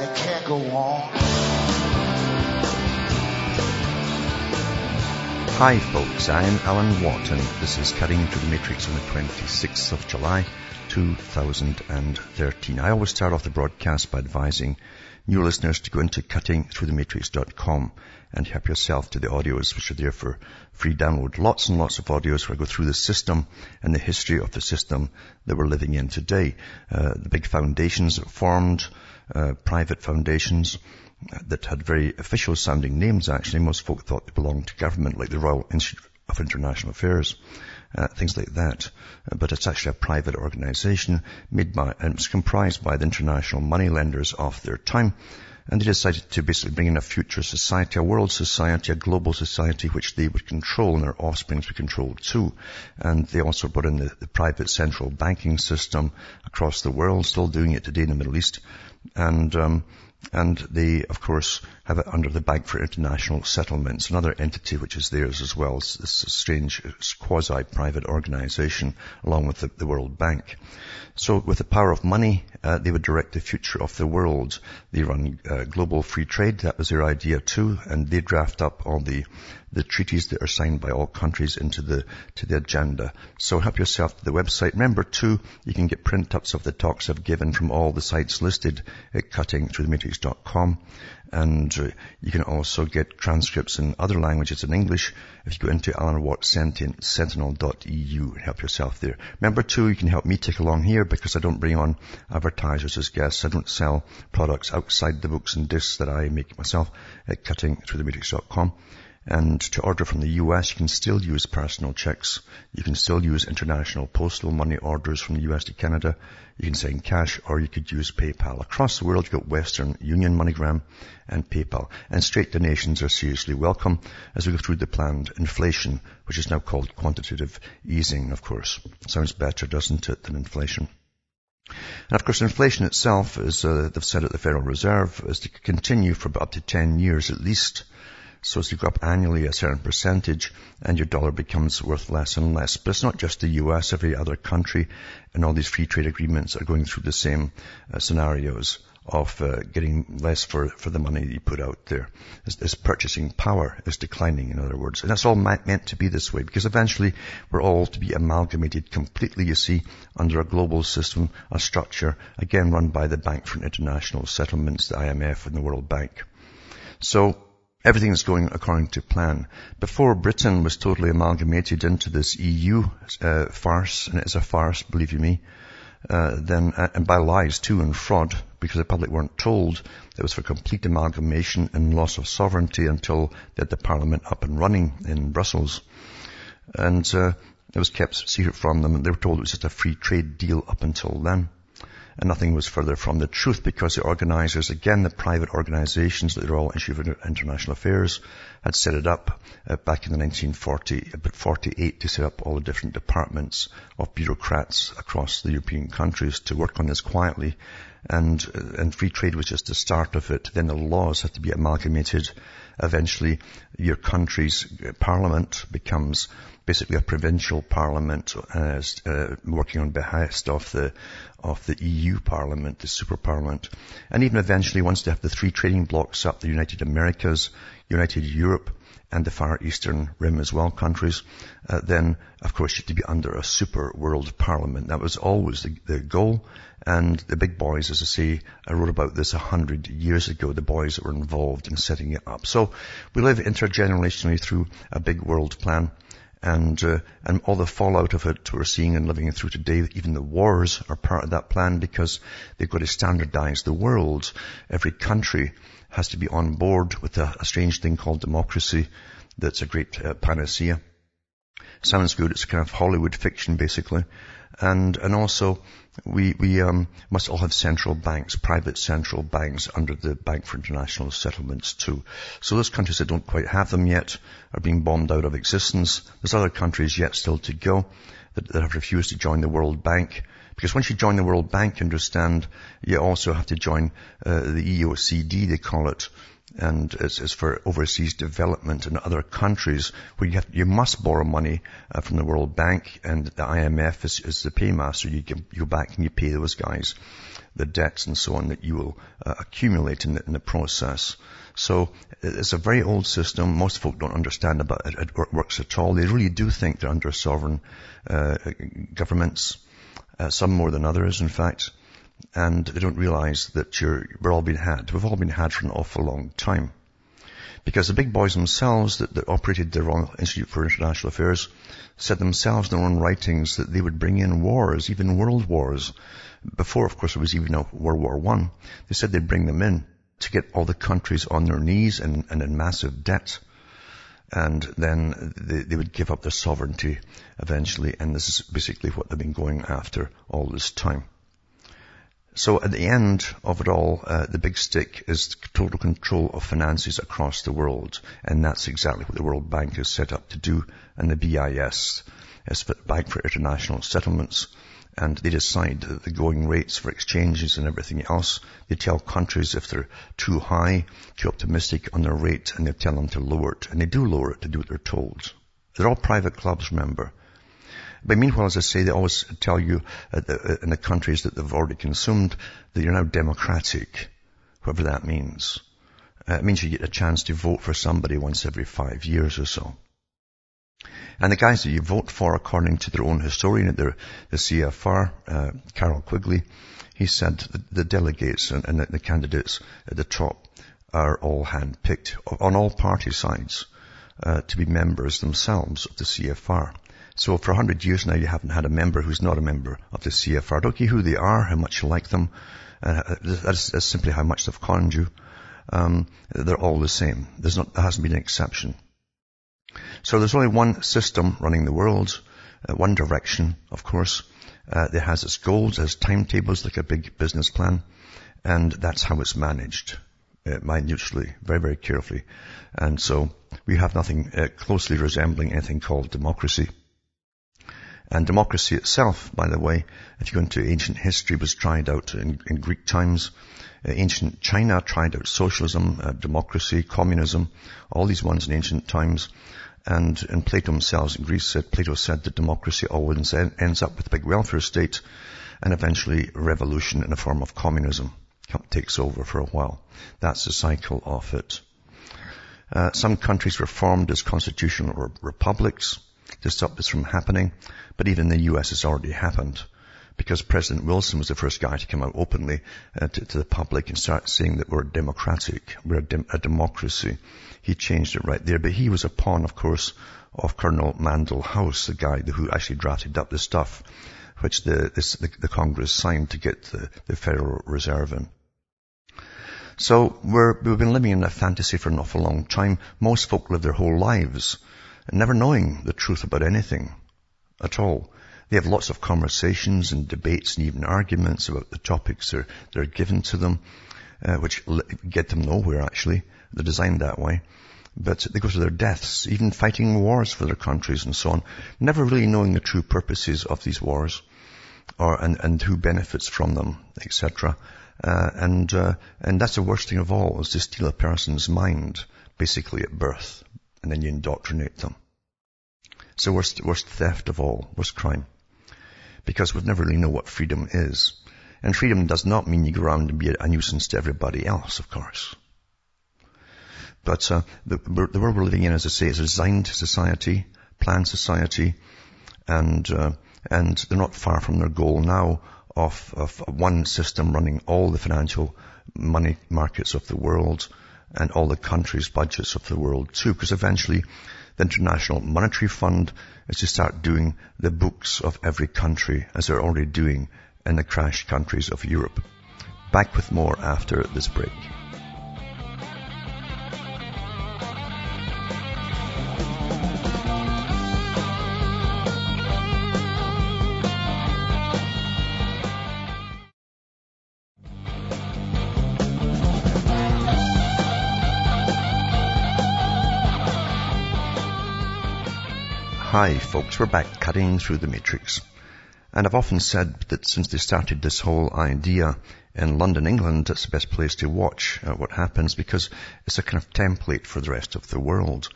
and it can't go on. Hi folks, I am Alan Watt and this is Cutting Through the Matrix on the 26th of July 2013. I always start off the broadcast by advising new listeners to go into cuttingthroughthematrix.com and help yourself to the audios which are there for free download. Lots and lots of audios where I go through the system and the history of the system that we're living in today. Uh, the big foundations that formed, uh, private foundations, that had very official sounding names actually. Most folk thought they belonged to government, like the Royal Institute of International Affairs, uh, things like that. Uh, but it's actually a private organization made by, and it's comprised by the international money lenders of their time. And they decided to basically bring in a future society, a world society, a global society, which they would control and their offspring would control too. And they also brought in the, the private central banking system across the world, still doing it today in the Middle East. And, um, and they, of course, have it under the Bank for International Settlements, another entity which is theirs as well. It's this strange quasi-private organization along with the, the, World Bank. So with the power of money, uh, they would direct the future of the world. They run uh, global free trade. That was their idea too. And they draft up all the, the treaties that are signed by all countries into the, to the agenda. So help yourself to the website. Remember too, you can get print-ups of the talks I've given from all the sites listed at cuttingthroughthematrix.com. And you can also get transcripts in other languages in English if you go into alanwattsentinel.eu and help yourself there. Remember too, you can help me take along here because I don't bring on advertisers as guests. I don't sell products outside the books and discs that I make myself at cuttingthroughthematrix.com. And to order from the US, you can still use personal checks. You can still use international postal money orders from the US to Canada. You can send cash or you could use PayPal. Across the world, you've got Western Union, MoneyGram and PayPal. And straight donations are seriously welcome as we go through the planned inflation, which is now called quantitative easing, of course. Sounds better, doesn't it, than inflation? And of course, inflation itself, as uh, they've said at the Federal Reserve, is to continue for up to 10 years at least. So as you go up annually a certain percentage and your dollar becomes worth less and less. But it's not just the US, every other country and all these free trade agreements are going through the same uh, scenarios of uh, getting less for, for the money you put out there. This, this, purchasing power is declining, in other words. And that's all meant to be this way because eventually we're all to be amalgamated completely, you see, under a global system, a structure, again run by the Bank for International Settlements, the IMF and the World Bank. So Everything is going according to plan. Before Britain was totally amalgamated into this EU uh, farce, and it is a farce, believe you me, uh, then, uh, and by lies too and fraud, because the public weren't told it was for complete amalgamation and loss of sovereignty until they had the parliament up and running in Brussels. And uh, it was kept secret from them, and they were told it was just a free trade deal up until then and nothing was further from the truth because the organizers, again, the private organizations, the Royal Institute of International Affairs, had set it up uh, back in the 1940, about 48 to set up all the different departments of bureaucrats across the European countries to work on this quietly. And, uh, and free trade was just the start of it. Then the laws had to be amalgamated. Eventually, your country's parliament becomes basically a provincial parliament uh, uh, working on behest of the of the EU Parliament, the Super Parliament, and even eventually once they have the three trading blocks up, the United Americas, United Europe, and the Far Eastern Rim as well countries, uh, then of course you have to be under a super world parliament. That was always the, the, goal. And the big boys, as I say, I wrote about this a hundred years ago, the boys that were involved in setting it up. So we live intergenerationally through a big world plan and uh, and all the fallout of it we're seeing and living through today. Even the wars are part of that plan because they've got to standardize the world. Every country has to be on board with a, a strange thing called democracy. That's a great uh, panacea. Sounds good. It's kind of Hollywood fiction, basically, and and also we, we um, must all have central banks, private central banks under the Bank for International Settlements too. So those countries that don't quite have them yet are being bombed out of existence. There's other countries yet still to go that, that have refused to join the World Bank. Because once you join the World Bank, understand, you also have to join uh, the EOCD, they call it, and it's, it's, for overseas development in other countries where you, have, you must borrow money uh, from the World Bank and the IMF is, is the paymaster. You, give, you go back and you pay those guys the debts and so on that you will uh, accumulate in the, in the, process. So it's a very old system. Most folk don't understand about it. It works at all. They really do think they're under sovereign uh, governments, uh, some more than others, in fact and they don't realize that you're, we're all being had. We've all been had for an awful long time. Because the big boys themselves that, that operated the Royal Institute for International Affairs said themselves in their own writings that they would bring in wars, even world wars. Before, of course, it was even a World War One. They said they'd bring them in to get all the countries on their knees and, and in massive debt. And then they, they would give up their sovereignty eventually. And this is basically what they've been going after all this time. So at the end of it all, uh, the big stick is total control of finances across the world. And that's exactly what the World Bank is set up to do. And the BIS is Bank for International Settlements. And they decide the going rates for exchanges and everything else. They tell countries if they're too high, too optimistic on their rate, and they tell them to lower it. And they do lower it to do what they're told. They're all private clubs, remember. But meanwhile, as I say, they always tell you uh, uh, in the countries that they've already consumed that you're now democratic, whatever that means. Uh, it means you get a chance to vote for somebody once every five years or so. And the guys that you vote for, according to their own historian at the, the CFR, uh, Carroll Quigley, he said the, the delegates and, and the, candidates at the top are all handpicked on all party sides uh, to be members themselves of the CFR. So for a hundred years now, you haven't had a member who's not a member of the CFR. Don't care who they are, how much you like them. Uh, that's, that's, simply how much they've conned you. Um, they're all the same. There's not, there hasn't been an exception. So there's only one system running the world, uh, one direction, of course. Uh, it has its goals, it has timetables like a big business plan, and that's how it's managed, uh, minutely, very, very carefully. And so we have nothing uh, closely resembling anything called democracy. And democracy itself, by the way, if you go into ancient history, was tried out in, in Greek times. Uh, ancient China tried out socialism, uh, democracy, communism, all these ones in ancient times. And in Plato himself in Greece said, Plato said that democracy always ends up with a big welfare state and eventually revolution in the form of communism takes over for a while. That's the cycle of it. Uh, some countries were formed as constitutional republics to stop this from happening. But even the US, has already happened because President Wilson was the first guy to come out openly uh, to, to, the public and start saying that we're democratic, we're a, a, democracy. He changed it right there, but he was a pawn, of course, of Colonel Mandell House, the guy who actually drafted up the stuff which the, this, the, the, Congress signed to get the, the Federal Reserve in. So we have been living in a fantasy for an awful long time. Most folk live their whole lives never knowing the truth about anything at all. They have lots of conversations and debates and even arguments about the topics that are, that are given to them, uh, which get them nowhere actually. They're designed that way. But they go to their deaths, even fighting wars for their countries and so on, never really knowing the true purposes of these wars or, and, and who benefits from them, etc. Uh, and, uh, and that's the worst thing of all is to steal a person's mind basically at birth and then you indoctrinate them. The worst, worst theft of all, worst crime. Because we never really know what freedom is. And freedom does not mean you go around and be a nuisance to everybody else, of course. But uh, the, the, world we're living in, as I say, is a designed society, planned society, and uh, and they're not far from their goal now of, of one system running all the financial money markets of the world, and all the countries' budgets of the world too, because eventually the International Monetary Fund is to start doing the books of every country as they're already doing in the crashed countries of Europe. Back with more after this break. Hi folks, we're back cutting through the matrix. And I've often said that since they started this whole idea in London, England, it's the best place to watch uh, what happens because it's a kind of template for the rest of the world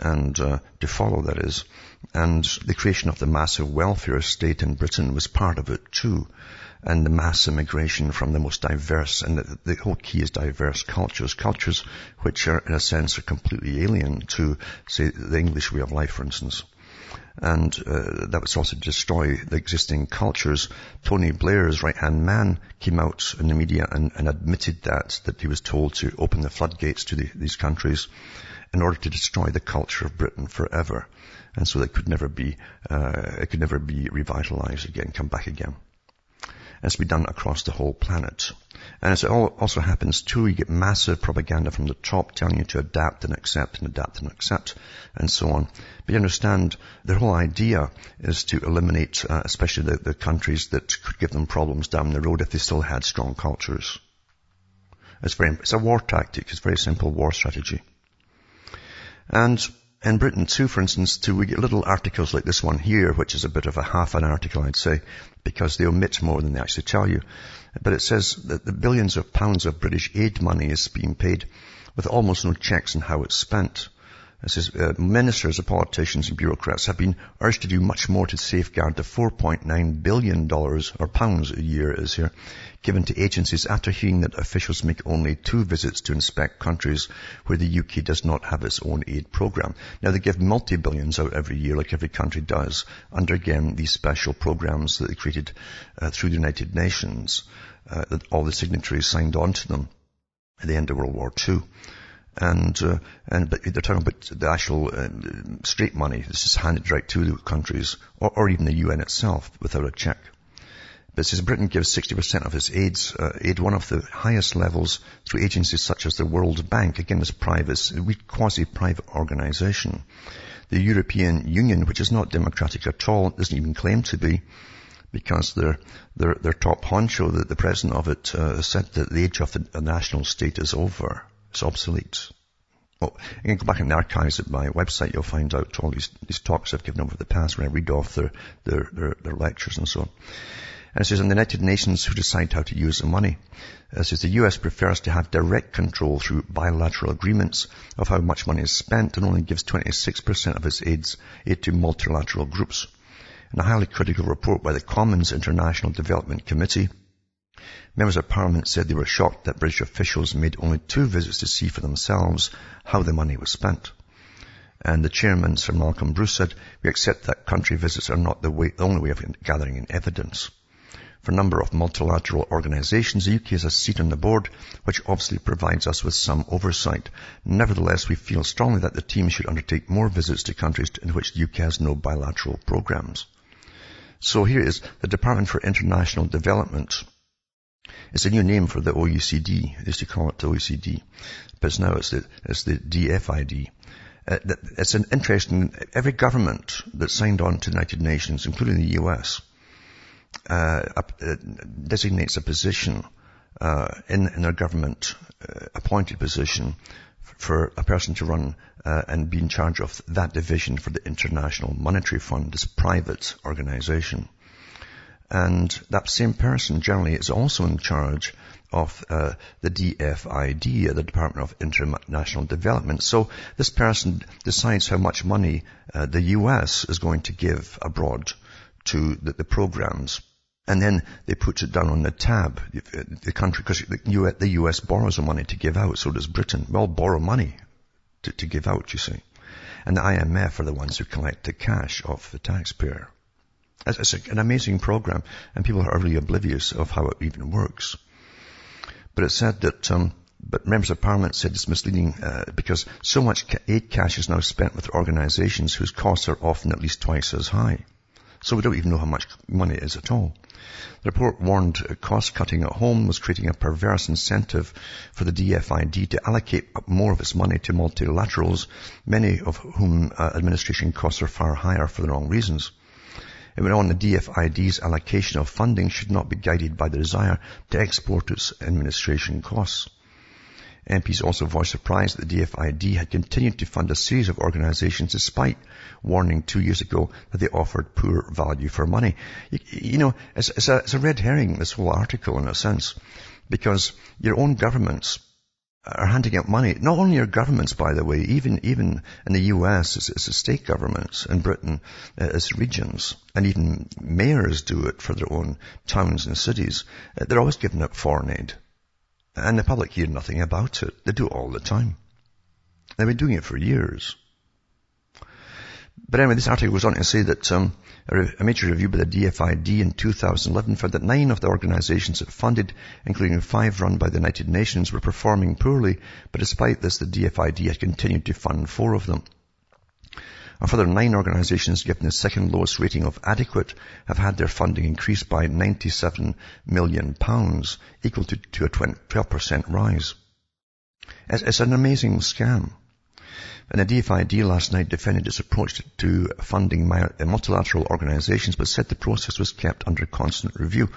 and uh, to follow that is. And the creation of the massive welfare state in Britain was part of it too. And the mass immigration from the most diverse, and the, the whole key is diverse cultures, cultures which are in a sense are completely alien to, say, the English way of life, for instance and uh, that was also to destroy the existing cultures. Tony Blair's right-hand man came out in the media and, and, admitted that, that he was told to open the floodgates to the, these countries in order to destroy the culture of Britain forever. And so it could never be, uh, it could never be revitalized again, come back again. And it's been done across the whole planet. And as it also happens too, you get massive propaganda from the top telling you to adapt and accept and adapt and accept and so on. But you understand, their whole idea is to eliminate, uh, especially the, the countries that could give them problems down the road if they still had strong cultures. It's very, it's a war tactic. It's a very simple war strategy. And in Britain too, for instance, too, we get little articles like this one here, which is a bit of a half an article, I'd say, because they omit more than they actually tell you. But it says that the billions of pounds of British aid money is being paid with almost no checks on how it's spent. It says uh, ministers, politicians and bureaucrats have been urged to do much more to safeguard the 4.9 billion dollars or pounds a year is here given to agencies after hearing that officials make only two visits to inspect countries where the UK does not have its own aid program. Now they give multi-billions out every year like every country does under again these special programs that they created uh, through the United Nations uh, that all the signatories signed on to them at the end of World War II and uh, and but they're talking about the actual uh, straight money. This is handed right to the countries, or, or even the UN itself, without a check. But says Britain gives 60% of its aids, uh, aid one of the highest levels through agencies such as the World Bank. Again, it's private, quasi-private organization. The European Union, which is not democratic at all, doesn't even claim to be, because their their, their top honcho, the, the president of it, uh, said that the age of the national state is over. It's obsolete. Well, you can go back in the archives at my website, you'll find out all these, these talks I've given over the past when I read off their, their, their, their lectures and so on. And it says, the United Nations who decide how to use the money. Uh, it says the US prefers to have direct control through bilateral agreements of how much money is spent and only gives 26% of its aids, aid to multilateral groups. In a highly critical report by the Commons International Development Committee, Members of Parliament said they were shocked that British officials made only two visits to see for themselves how the money was spent. And the chairman, Sir Malcolm Bruce, said, we accept that country visits are not the, way, the only way of gathering in evidence. For a number of multilateral organizations, the UK has a seat on the board, which obviously provides us with some oversight. Nevertheless, we feel strongly that the team should undertake more visits to countries in which the UK has no bilateral programs. So here is the Department for International Development it's a new name for the OECD. They used to call it the OECD, but now it's the, it's the DFID. Uh, it's an interesting, every government that signed on to the United Nations, including the US, uh, uh, designates a position uh, in, in their government uh, appointed position for a person to run uh, and be in charge of that division for the International Monetary Fund, this private organization. And that same person generally is also in charge of uh, the DFID, the Department of International Development. So this person decides how much money uh, the US is going to give abroad to the, the, programs. And then they put it down on the tab, uh, the country, because the US borrows the money to give out, so does Britain. We all borrow money to, to give out, you see. And the IMF are the ones who collect the cash of the taxpayer. It's an amazing program, and people are really oblivious of how it even works. But it said that, um, but members of parliament said it's misleading uh, because so much aid cash is now spent with organizations whose costs are often at least twice as high. So we don't even know how much money is at all. The report warned cost cutting at home was creating a perverse incentive for the DFID to allocate more of its money to multilaterals, many of whom uh, administration costs are far higher for the wrong reasons. It on, the DFID's allocation of funding should not be guided by the desire to export its administration costs. MPs also voiced surprise that the DFID had continued to fund a series of organizations despite warning two years ago that they offered poor value for money. You, you know, it's, it's, a, it's a red herring, this whole article in a sense, because your own governments are handing out money. Not only are governments, by the way, even even in the U.S., it's, it's the state governments. In Britain, uh, it's regions, and even mayors do it for their own towns and cities. Uh, they're always giving out foreign aid. And the public hear nothing about it. They do it all the time. They've been doing it for years. But anyway, this article goes on to say that um, a major review by the DFID in 2011 found that nine of the organizations it funded, including five run by the United Nations, were performing poorly, but despite this, the DFID had continued to fund four of them. A further nine organizations given the second lowest rating of adequate have had their funding increased by 97 million pounds, equal to, to a 12% rise. It's, it's an amazing scam. And the DFID last night defended its approach to funding multilateral organizations, but said the process was kept under constant review.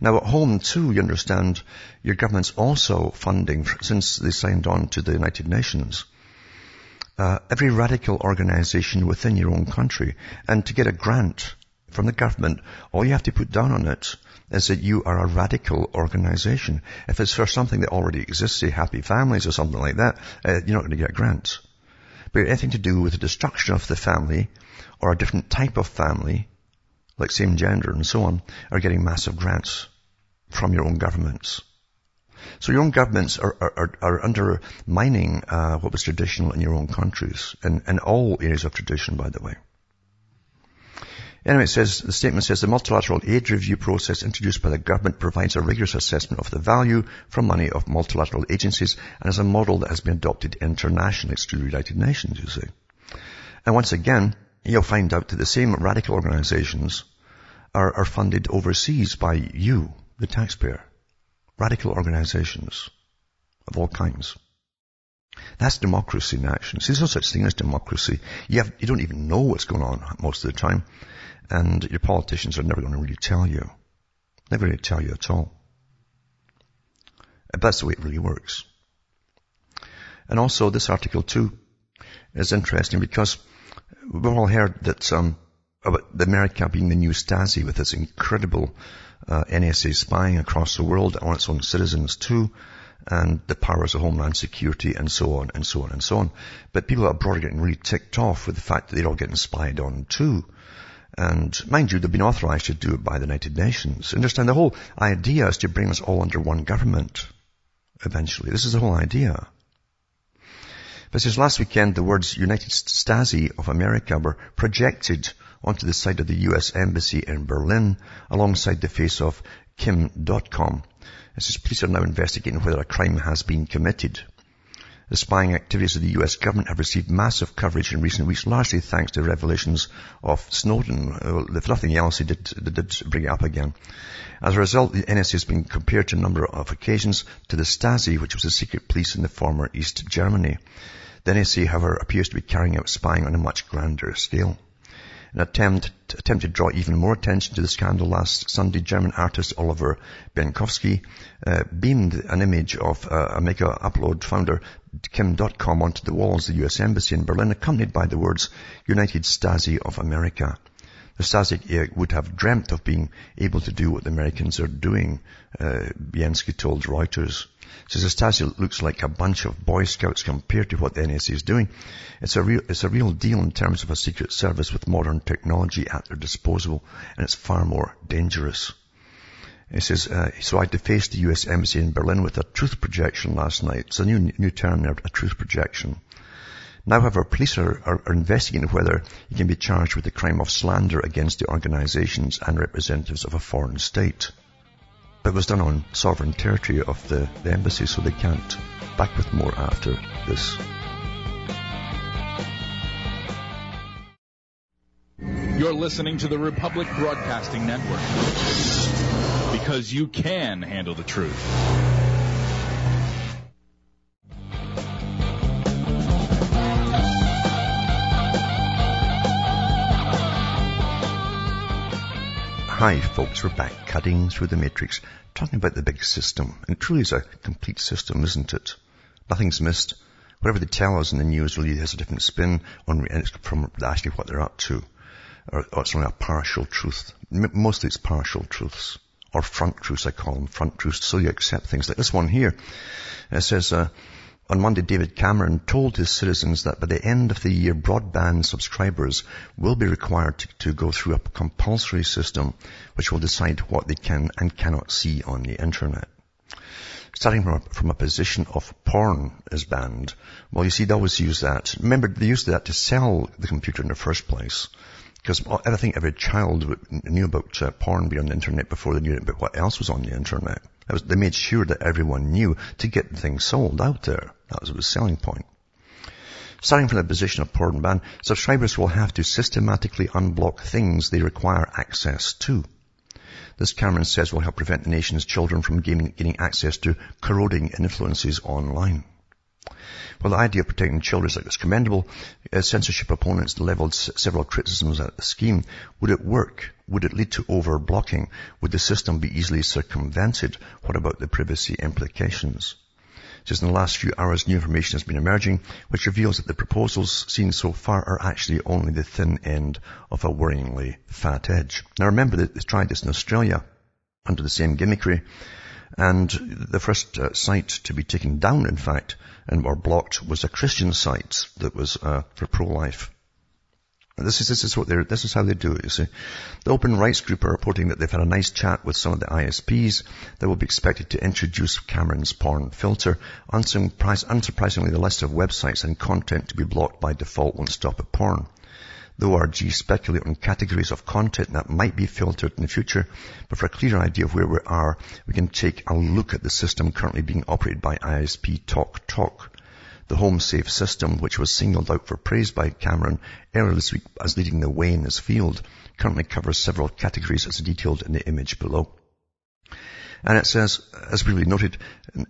Now at home too, you understand, your government's also funding, since they signed on to the United Nations, uh, every radical organization within your own country. And to get a grant from the government, all you have to put down on it is that you are a radical organization. If it's for something that already exists, say Happy Families or something like that, uh, you're not going to get grants. But anything to do with the destruction of the family or a different type of family, like same gender and so on, are getting massive grants from your own governments. So your own governments are, are, are undermining uh, what was traditional in your own countries, and, and all areas of tradition, by the way. Anyway, it says, the statement says the multilateral aid review process introduced by the government provides a rigorous assessment of the value for money of multilateral agencies and is a model that has been adopted internationally. It's the United Nations, you see. And once again, you'll find out that the same radical organizations are, are funded overseas by you, the taxpayer radical organizations of all kinds. That's democracy in action. See, there's no such thing as democracy. You, have, you don't even know what's going on most of the time. And your politicians are never going to really tell you. Never really tell you at all. But that's the way it really works. And also this article too is interesting because we've all heard that um, about the America being the new Stasi with its incredible uh, NSA spying across the world on its own citizens too, and the powers of homeland security and so on and so on and so on. But people abroad are getting really ticked off with the fact that they're all getting spied on too. And mind you, they've been authorized to do it by the United Nations. Understand the whole idea is to bring us all under one government eventually. This is the whole idea. But since last weekend, the words United Stasi of America were projected onto the side of the US Embassy in Berlin alongside the face of Kim Dotcom. It says police are now investigating whether a crime has been committed. The spying activities of the US government have received massive coverage in recent weeks, largely thanks to revelations of Snowden. If nothing else, he did, did bring it up again. As a result, the NSA has been compared to a number of occasions to the Stasi, which was the secret police in the former East Germany. The NSA, however, appears to be carrying out spying on a much grander scale. An attempt, attempt to draw even more attention to the scandal last Sunday, German artist Oliver Bienkowski uh, beamed an image of uh, a Megaupload founder Kim Dotcom onto the walls of the US Embassy in Berlin, accompanied by the words, United Stasi of America. The Stasi would have dreamt of being able to do what the Americans are doing, uh, told Reuters. Says the Stasi looks like a bunch of Boy Scouts compared to what the NSA is doing. It's a real, it's a real deal in terms of a secret service with modern technology at their disposal, and it's far more dangerous. He says, uh, so I defaced the US Embassy in Berlin with a truth projection last night. It's a new, new term there, a truth projection. Now, however, police are, are, are, investigating whether he can be charged with the crime of slander against the organizations and representatives of a foreign state. But it was done on sovereign territory of the, the embassy, so they can't. Back with more after this. You're listening to the Republic Broadcasting Network because you can handle the truth. Hi folks, we're back cutting through the matrix, talking about the big system. And truly is a complete system, isn't it? Nothing's missed. Whatever they tell us in the news really has a different spin on, it's from actually what they're up to. Or, or it's only a partial truth. Mostly it's partial truths. Or front truths, I call them. Front truths. So you accept things like this one here. It says, uh, on Monday, David Cameron told his citizens that by the end of the year, broadband subscribers will be required to, to, go through a compulsory system which will decide what they can and cannot see on the internet. Starting from a, from a position of porn is banned. Well, you see, they always use that. Remember, they used that to sell the computer in the first place. Because I think every child knew about uh, porn being on the internet before they knew about what else was on the internet. Was, they made sure that everyone knew to get things sold out there. That was the selling point. Starting from the position of porn ban, subscribers will have to systematically unblock things they require access to. This, Cameron says, will help prevent the nation's children from gaining, access to corroding influences online. Well, the idea of protecting children is, commendable. As censorship opponents leveled several criticisms at the scheme. Would it work? Would it lead to over-blocking? Would the system be easily circumvented? What about the privacy implications? Just in the last few hours, new information has been emerging, which reveals that the proposals seen so far are actually only the thin end of a worryingly fat edge. Now remember that they tried this in Australia under the same gimmickry, and the first uh, site to be taken down, in fact, and or blocked was a Christian site that was uh, for pro-life. This is, this is what they're, this is how they do it, you see. The Open Rights Group are reporting that they've had a nice chat with some of the ISPs that will be expected to introduce Cameron's porn filter. Unsurprisingly, the list of websites and content to be blocked by default won't stop at porn. The ORG speculate on categories of content that might be filtered in the future, but for a clear idea of where we are, we can take a look at the system currently being operated by ISP TalkTalk. Talk. The HomeSafe system, which was singled out for praise by Cameron earlier this week as leading the way in this field, currently covers several categories as detailed in the image below. And it says, as we noted,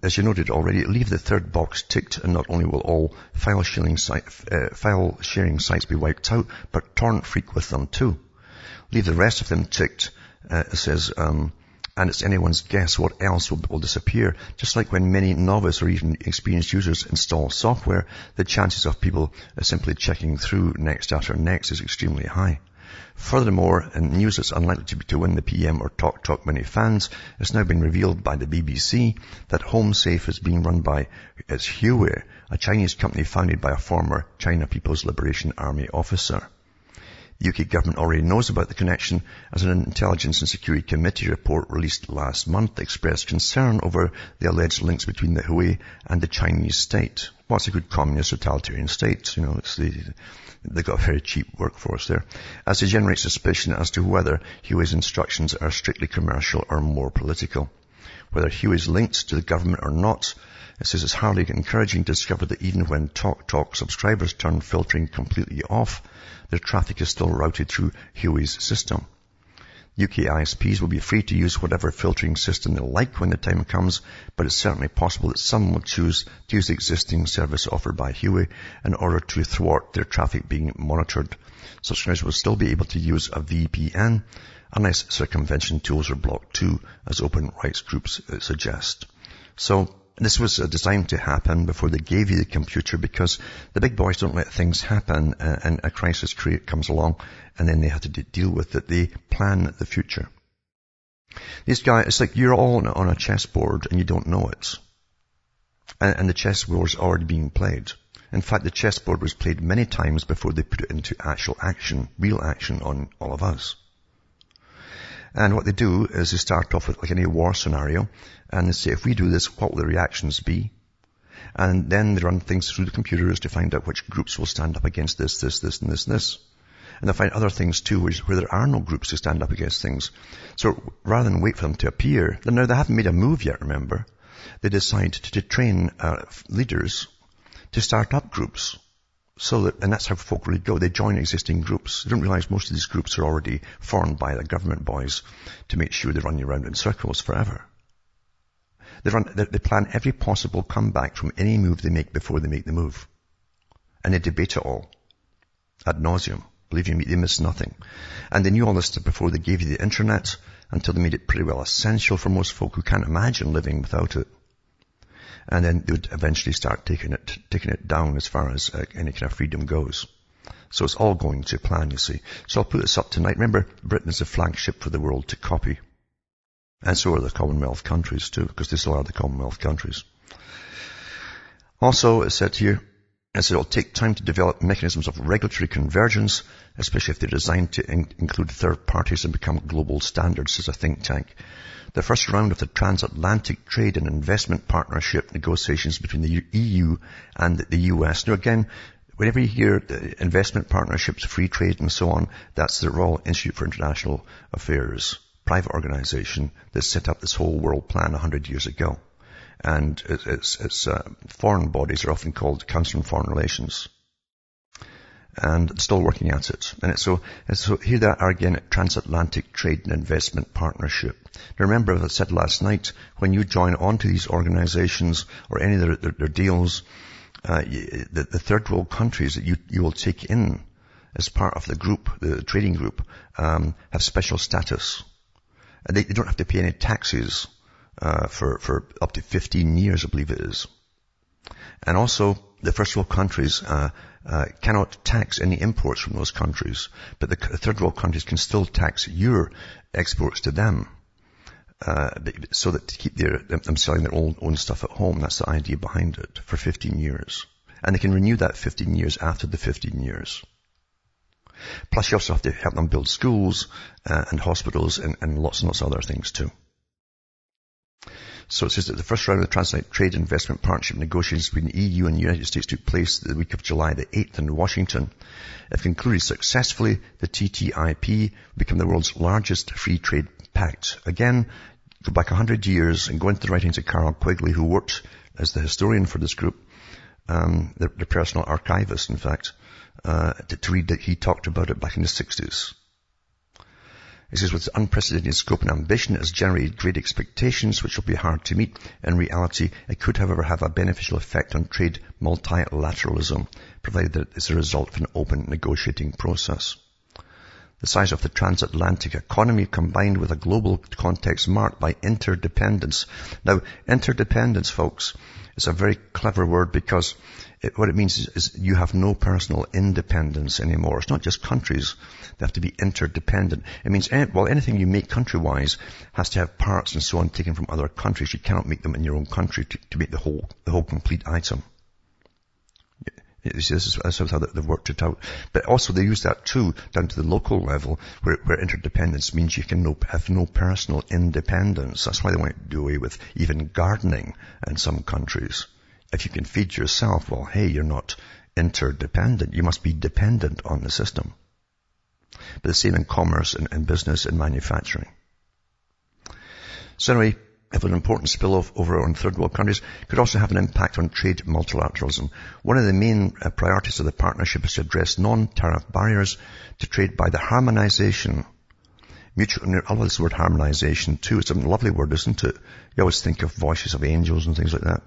as you noted already, leave the third box ticked and not only will all file sharing, site, uh, file sharing sites be wiped out, but TorrentFreak with them too. Leave the rest of them ticked, uh, it says, um, and it's anyone's guess what else will, will, disappear. Just like when many novice or even experienced users install software, the chances of people simply checking through next after next is extremely high. Furthermore, news that's unlikely to, be, to win the PM or TalkTalk many fans, it's now been revealed by the BBC that HomeSafe is being run by it's Huawei, a Chinese company founded by a former China People's Liberation Army officer. The UK government already knows about the connection as an Intelligence and Security Committee report released last month expressed concern over the alleged links between the Huawei and the Chinese state. What's a good communist totalitarian state? You know, it's the, they've got a very cheap workforce there. As they generate suspicion as to whether Huawei's instructions are strictly commercial or more political. Whether Huawei's linked to the government or not, it says it's hardly encouraging to discover that even when TalkTalk subscribers turn filtering completely off, their traffic is still routed through Huawei's system. UK ISPs will be free to use whatever filtering system they like when the time comes, but it's certainly possible that some will choose to use the existing service offered by Huawei in order to thwart their traffic being monitored. Subscribers will still be able to use a VPN unless circumvention tools are blocked too, as open rights groups suggest. So this was uh, designed to happen before they gave you the computer because the big boys don't let things happen uh, and a crisis comes along and then they have to deal with it. They plan the future. These guys, it's like you're all on a chessboard and you don't know it. And, the chessboard is already being played. In fact, the chessboard was played many times before they put it into actual action, real action on all of us. And what they do is they start off with like any war scenario and they say, if we do this, what will the reactions be? And then they run things through the computers to find out which groups will stand up against this, this, this, and this, and this. And they find other things too where there are no groups to stand up against things. So rather than wait for them to appear, now they haven't made a move yet, remember. They decide to, to train uh, leaders to start up groups so that, and that's how folk really go. They join existing groups. They don't realize most of these groups are already formed by the government boys to make sure they run you around in circles forever. They run, they, they plan every possible comeback from any move they make before they make the move. And they debate it all. Ad nauseum. Believe you me, they miss nothing. And they knew all this before they gave you the internet until they made it pretty well essential for most folk who can't imagine living without it. and then they would eventually start taking it, taking it down as far as uh, any kind of freedom goes. So it's all going to plan, you see. So I'll put this up tonight. Remember, Britain is a flagship for the world to copy. And so are the Commonwealth countries too, because they still are the Commonwealth countries. Also, it said here, as it'll take time to develop mechanisms of regulatory convergence, especially if they're designed to in- include third parties and become global standards as a think tank. The first round of the transatlantic trade and investment partnership negotiations between the EU and the US. Now again, whenever you hear investment partnerships, free trade and so on, that's the Royal Institute for International Affairs, private organization that set up this whole world plan a hundred years ago and its, its uh, foreign bodies are often called Council on Foreign Relations. And still working at it. And it's so, it's so here they are again at Transatlantic Trade and Investment Partnership. Now remember, as I said last night, when you join onto these organizations or any of their, their, their deals, uh, the, the, third world countries that you, you will take in as part of the group, the trading group, um, have special status. They, they, don't have to pay any taxes uh, for, for up to 15 years, I believe it is. And also, the first world countries uh, uh, cannot tax any imports from those countries, but the third world countries can still tax your exports to them. Uh, so that to keep their, them selling their own, own stuff at home. That's the idea behind it for 15 years. And they can renew that 15 years after the 15 years. Plus you also have to help them build schools uh, and hospitals and, and lots and lots of other things too. So it says that the first round of the Transatlantic Trade Investment Partnership negotiations between the EU and the United States took place the week of July the 8th in Washington. If concluded successfully, the TTIP will become the world's largest free trade pact. Again, go back 100 years and go into the writings of Carroll Quigley, who worked as the historian for this group, um, the, the, personal archivist, in fact, uh, to, to read that he talked about it back in the 60s. He says, with unprecedented scope and ambition, it has generated great expectations which will be hard to meet. In reality, it could, however, have a beneficial effect on trade multilateralism, provided that it is a result of an open negotiating process. The size of the transatlantic economy combined with a global context marked by interdependence. Now, interdependence, folks, is a very clever word because it, what it means is, is, you have no personal independence anymore. It's not just countries. They have to be interdependent. It means, well, anything you make country-wise has to have parts and so on taken from other countries. You cannot make them in your own country to, to make the whole, the whole complete item. This is, this is how they've worked it out. But also they use that too down to the local level where, where interdependence means you can no, have no personal independence. That's why they want to do away with even gardening in some countries. If you can feed yourself, well, hey, you're not interdependent. You must be dependent on the system. But the same in commerce and, and business and manufacturing. So anyway, have an important spillover over on third world countries could also have an impact on trade multilateralism. One of the main uh, priorities of the partnership is to address non-tariff barriers to trade by the harmonization mutual, I love this word harmonization too. It's a lovely word, isn't it? You always think of voices of angels and things like that.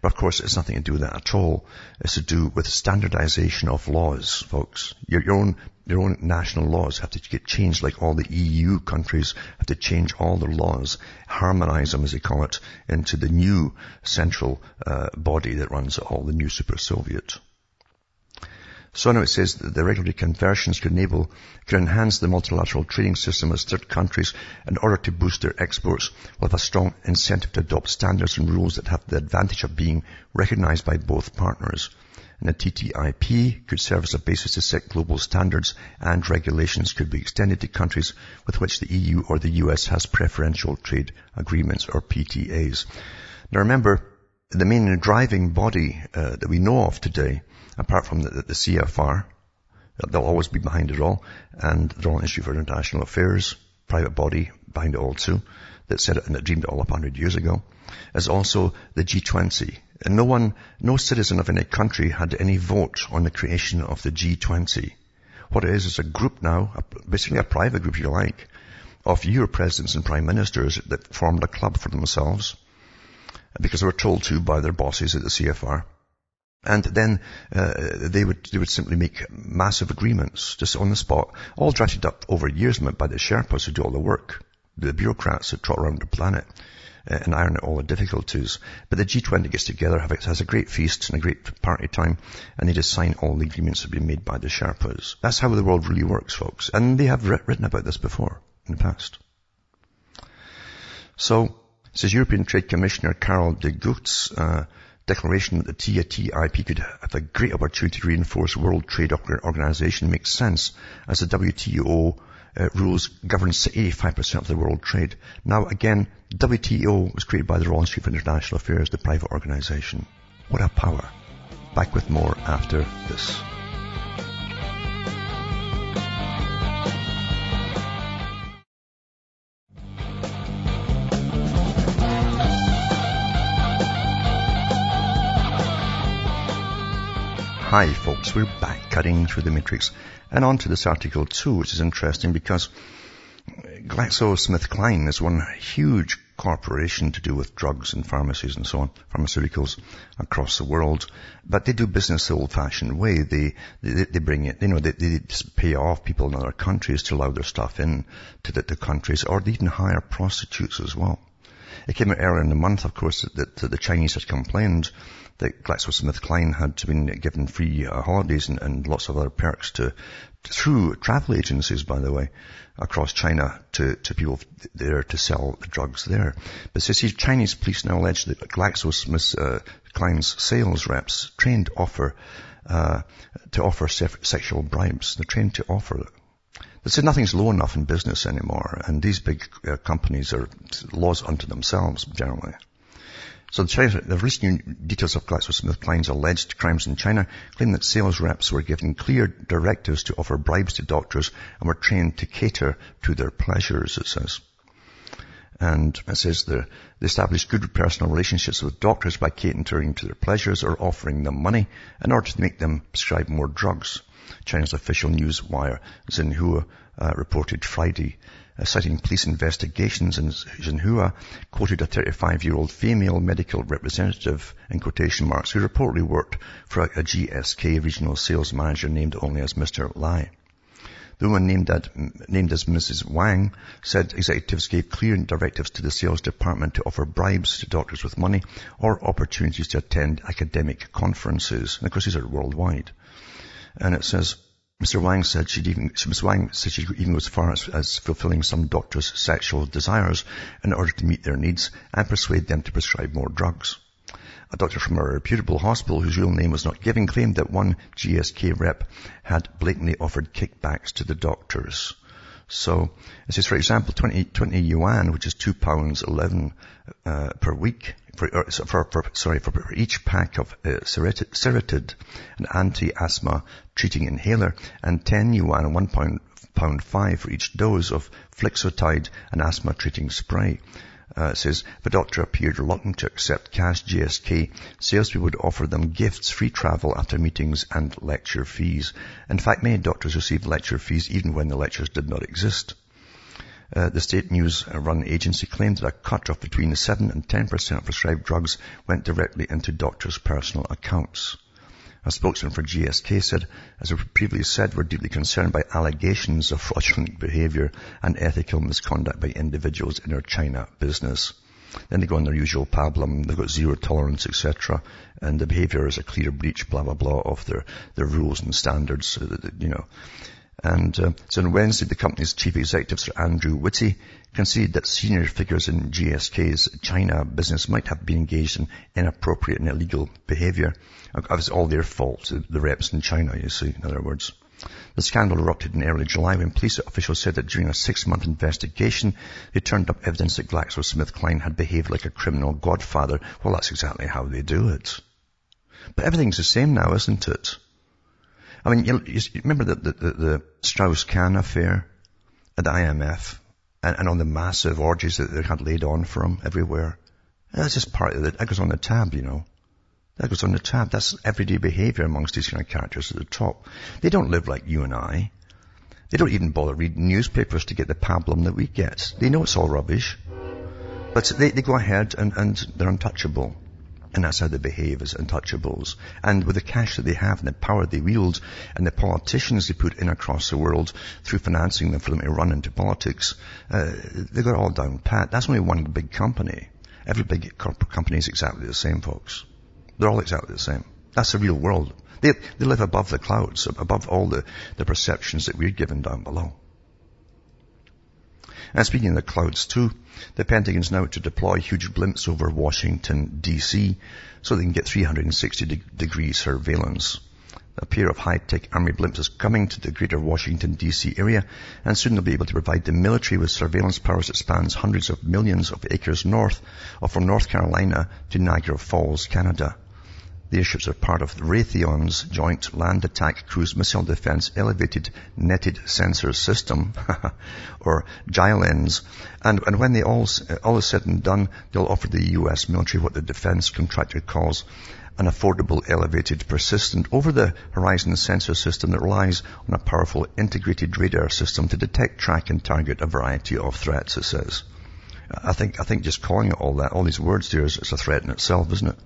But of course, it's nothing to do with that at all. It's to do with standardization of laws, folks. Your, your own, your own national laws have to get changed like all the EU countries have to change all their laws, harmonize them as they call it, into the new central uh, body that runs all the new super Soviet. So now it says that the regulatory convergence could enable, could enhance the multilateral trading system as third countries in order to boost their exports have a strong incentive to adopt standards and rules that have the advantage of being recognized by both partners. And the TTIP could serve as a basis to set global standards and regulations could be extended to countries with which the EU or the US has preferential trade agreements or PTAs. Now remember, the main driving body uh, that we know of today apart from the, the CFR, they'll always be behind it all, and the Royal Institute for International Affairs, private body behind it all too, that set it and that dreamed it all up 100 years ago, is also the G20. And no one, no citizen of any country had any vote on the creation of the G20. What it is, is a group now, basically a private group if you like, of your presidents and prime ministers that formed a club for themselves because they were told to by their bosses at the CFR and then uh, they would they would simply make massive agreements just on the spot, all drafted up over years by the Sherpas who do all the work, the bureaucrats that trot around the planet, uh, and iron out all the difficulties. But the G20 gets together, has a great feast and a great party time, and they just sign all the agreements that have been made by the Sherpas. That's how the world really works, folks. And they have written about this before, in the past. So, says European Trade Commissioner Karel De Gucht's uh, declaration that the TTIP could have a great opportunity to reinforce World Trade Organization makes sense as the WTO uh, rules govern 85% of the world trade. Now again, WTO was created by the Royal Institute for International Affairs, the private organization. What a power. Back with more after this. Hi folks, we're back cutting through the matrix and on to this article too, which is interesting because GlaxoSmithKline is one huge corporation to do with drugs and pharmacies and so on, pharmaceuticals across the world. But they do business the old-fashioned way. They, they, they bring it, you know, they, they just pay off people in other countries to allow their stuff in to the, the countries, or they even hire prostitutes as well. It came out earlier in the month, of course, that, that the Chinese had complained that GlaxoSmithKline had been given free uh, holidays and, and, lots of other perks to, to, through travel agencies, by the way, across China to, to people there to sell the drugs there. But so see, Chinese police now allege that GlaxoSmithKline's sales reps trained offer, uh, to offer sexual bribes. They're trained to offer they said nothing's low enough in business anymore, and these big uh, companies are laws unto themselves generally. So the, China, the recent details of GlaxoSmithKline's alleged crimes in China claim that sales reps were given clear directives to offer bribes to doctors and were trained to cater to their pleasures, it says. And it says the, they established good personal relationships with doctors by catering to their pleasures or offering them money in order to make them prescribe more drugs. China's official news wire, Xinhua, uh, reported Friday uh, citing police investigations in Xinhua, quoted a 35-year-old female medical representative in quotation marks who reportedly worked for a, a GSK regional sales manager named only as Mr. Lai. The woman named, at, named, as Mrs. Wang said executives gave clear directives to the sales department to offer bribes to doctors with money or opportunities to attend academic conferences. And of course, these are worldwide. And it says, Mr. Wang said she'd even, Ms. Wang said she'd even go as far as, as fulfilling some doctors' sexual desires in order to meet their needs and persuade them to prescribe more drugs. A doctor from a reputable hospital whose real name was not given claimed that one GSK rep had blatantly offered kickbacks to the doctors. So, it says, for example, 20, 20 yuan, which is two pounds 11 uh, per week, for, uh, for, for, sorry, for each pack of uh, an anti-asthma treating inhaler, and 10 yuan, one pound, pound five for each dose of Flixotide, an asthma treating spray. Uh, says the doctor appeared reluctant to accept cash GSK. Salespeople would offer them gifts, free travel after meetings, and lecture fees. In fact, many doctors received lecture fees even when the lectures did not exist. Uh, the state news-run agency claimed that a cut of between 7 and 10% of prescribed drugs went directly into doctors' personal accounts. A spokesman for GSK said, as we previously said, we're deeply concerned by allegations of fraudulent behavior and ethical misconduct by individuals in our China business. Then they go on their usual pablum, they've got zero tolerance, etc. And the behavior is a clear breach, blah, blah, blah, of their, their rules and standards, you know. And uh, so on Wednesday, the company's chief executive, Sir Andrew Witty, conceded that senior figures in GSK's China business might have been engaged in inappropriate and illegal behavior. It was all their fault, the reps in China, you see, in other words. The scandal erupted in early July when police officials said that during a six-month investigation, they turned up evidence that GlaxoSmithKline had behaved like a criminal godfather. Well, that's exactly how they do it. But everything's the same now, isn't it? I mean, you, you remember the, the, the Strauss-Kahn affair at the IMF and, and, on the massive orgies that they had laid on for him everywhere? That's just part of it. That goes on the tab, you know. That goes on the tab. That's everyday behavior amongst these kind of characters at the top. They don't live like you and I. They don't even bother reading newspapers to get the pablum that we get. They know it's all rubbish. But they, they go ahead and, and they're untouchable. And that's how they behave as untouchables. And with the cash that they have and the power they wield and the politicians they put in across the world through financing them for them to run into politics, uh, they got all down pat. That's only one big company. Every big corporate company is exactly the same, folks. They're all exactly the same. That's the real world. They, they live above the clouds, above all the, the perceptions that we're given down below. And speaking of the clouds too, the Pentagon's now to deploy huge blimps over Washington DC so they can get 360 de- degree surveillance. A pair of high-tech army blimps is coming to the greater Washington DC area and soon they'll be able to provide the military with surveillance powers that spans hundreds of millions of acres north or from North Carolina to Niagara Falls, Canada. The airships are part of Raytheon's Joint Land Attack Cruise Missile Defense Elevated Netted Sensor System, or JLENS. And, and when they all, uh, all is said and done, they'll offer the U.S. military what the defense contractor calls an affordable, elevated, persistent, over-the-horizon sensor system that relies on a powerful integrated radar system to detect, track, and target a variety of threats, it says. I think, I think just calling it all that, all these words there is, is a threat in itself, isn't it?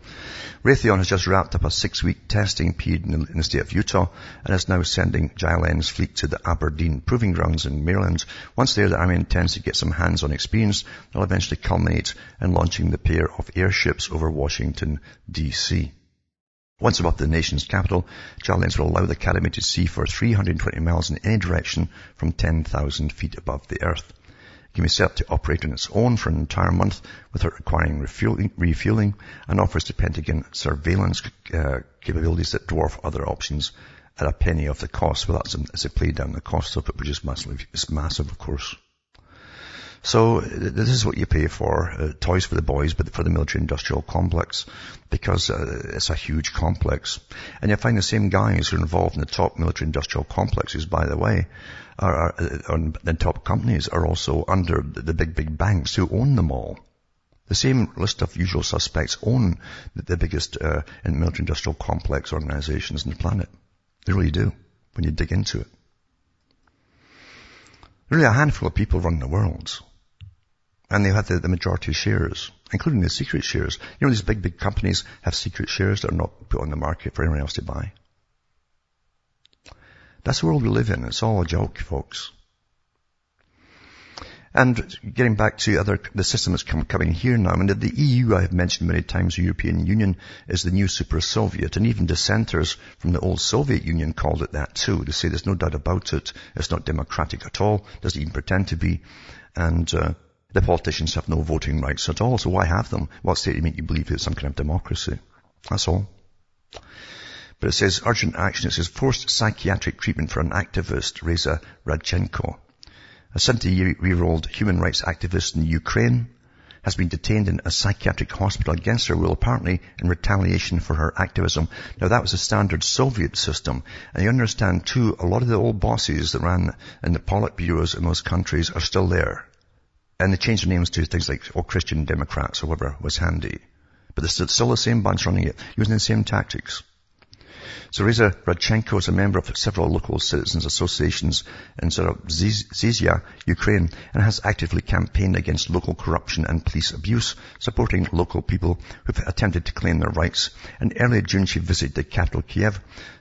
Raytheon has just wrapped up a six-week testing period in the, in the, state of Utah and is now sending JLENS fleet to the Aberdeen Proving Grounds in Maryland. Once there, the Army intends to get some hands-on experience that will eventually culminate in launching the pair of airships over Washington, D.C. Once above the nation's capital, JLENS will allow the Academy to see for 320 miles in any direction from 10,000 feet above the earth can be set to operate on its own for an entire month without requiring refueling, refueling and offers the Pentagon surveillance uh, capabilities that dwarf other options at a penny of the cost. Well, that's as they play down the cost of it, which is massive, it's massive, of course. So this is what you pay for, uh, toys for the boys, but for the military industrial complex, because uh, it's a huge complex. And you find the same guys who are involved in the top military industrial complexes, by the way, are, are, uh, the top companies are also under the big, big banks who own them all. The same list of usual suspects own the, the biggest uh, military industrial complex organizations on the planet. They really do, when you dig into it. Really a handful of people run the world. And they had the, the majority shares, including the secret shares. You know, these big, big companies have secret shares that are not put on the market for anyone else to buy. That's the world we live in. It's all a joke, folks. And getting back to other, the system that's come, coming here now, I mean, the EU, I have mentioned many times, the European Union is the new super Soviet, and even dissenters from the old Soviet Union called it that too. They say there's no doubt about it. It's not democratic at all. Doesn't even pretend to be. And, uh, the politicians have no voting rights at all, so why have them? What state do you make you believe it's some kind of democracy? That's all. But it says urgent action. It says forced psychiatric treatment for an activist, Raisa Radchenko. A 70-year-old human rights activist in Ukraine has been detained in a psychiatric hospital against her will, apparently in retaliation for her activism. Now that was a standard Soviet system. And you understand too, a lot of the old bosses that ran in the Politburos in those countries are still there. And they changed their names to things like All Christian Democrats or whatever was handy. But it's still the same bunch running it, using the same tactics. So Raisa Radchenko is a member of several local citizens associations in Zaporizhzhia, Ukraine, and has actively campaigned against local corruption and police abuse, supporting local people who've attempted to claim their rights. In early June she visited the capital Kiev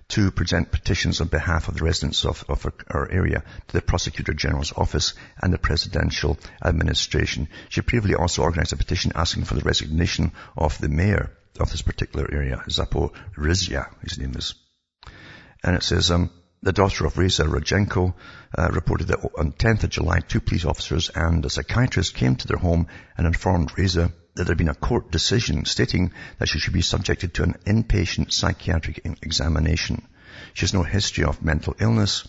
to present petitions on behalf of the residents of, of our area to the Prosecutor General's office and the Presidential Administration. She previously also organized a petition asking for the resignation of the mayor of this particular area, Zaporizhia, his name is. And it says, um, the daughter of Raisa Radchenko uh, reported that on 10th of July, two police officers and a psychiatrist came to their home and informed Raisa that there had been a court decision stating that she should be subjected to an inpatient psychiatric examination. She has no history of mental illness.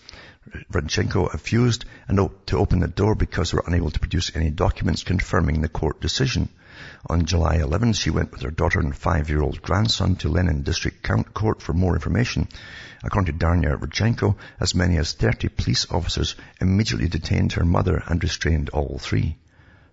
Radchenko refused to open the door because they were unable to produce any documents confirming the court decision. On July 11, she went with her daughter and five-year-old grandson to Lenin District Court for more information. According to Darya Radchenko, as many as 30 police officers immediately detained her mother and restrained all three.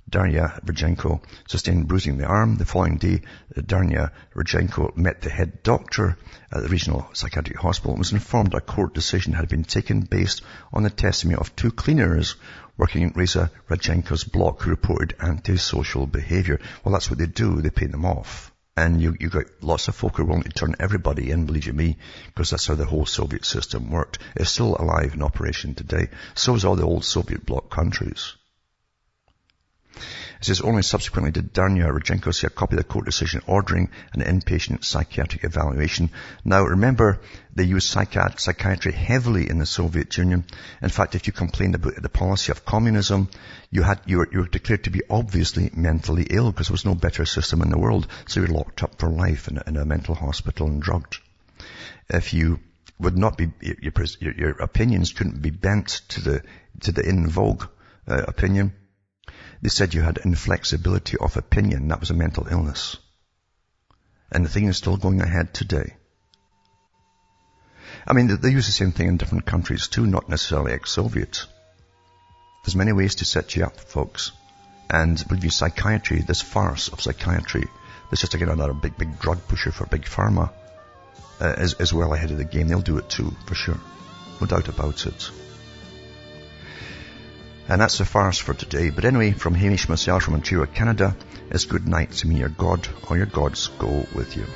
Darya Radchenko sustained bruising in the arm. The following day, Darya Radchenko met the head doctor at the regional psychiatric hospital and was informed a court decision had been taken based on the testimony of two cleaners working in Raisa Radchenko's block who reported antisocial behavior. Well, that's what they do. They pay them off. And you, you got lots of folk who are willing to turn everybody in, believe you me, because that's how the whole Soviet system worked. It's still alive in operation today. So is all the old Soviet bloc countries. It says only subsequently did Darya Radchenko see a copy of the court decision ordering an inpatient psychiatric evaluation. Now remember, they used psychiatry heavily in the Soviet Union. In fact, if you complained about the policy of communism, you had, you were, you were declared to be obviously mentally ill because there was no better system in the world. So you were locked up for life in a, in a mental hospital and drugged. If you would not be, your, your, your opinions couldn't be bent to the, to the in vogue uh, opinion, they said you had inflexibility of opinion. That was a mental illness. And the thing is still going ahead today. I mean, they use the same thing in different countries too, not necessarily ex-Soviet. There's many ways to set you up, folks. And with you, psychiatry, this farce of psychiatry, this just again another big, big drug pusher for big pharma, uh, is, is well ahead of the game. They'll do it too, for sure. No doubt about it. And that's the farce for today. But anyway, from Hamish myself from Ontario, Canada, it's good night to me, your God, or your gods go with you.